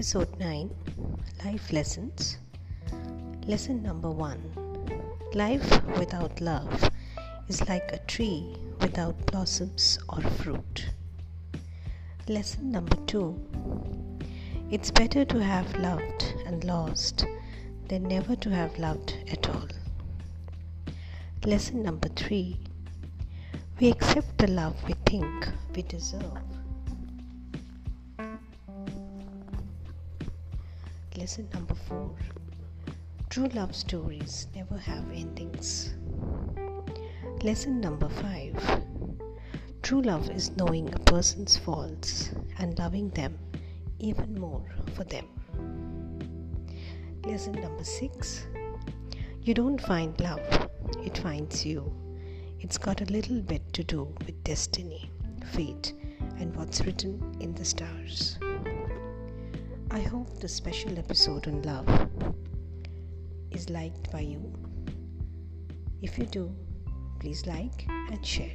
Episode 9 Life Lessons. Lesson number 1 Life without love is like a tree without blossoms or fruit. Lesson number 2 It's better to have loved and lost than never to have loved at all. Lesson number 3 We accept the love we think we deserve. Lesson number 4 True love stories never have endings. Lesson number 5 True love is knowing a person's faults and loving them even more for them. Lesson number 6 You don't find love, it finds you. It's got a little bit to do with destiny, fate, and what's written in the stars. I hope the special episode on love is liked by you. If you do, please like and share.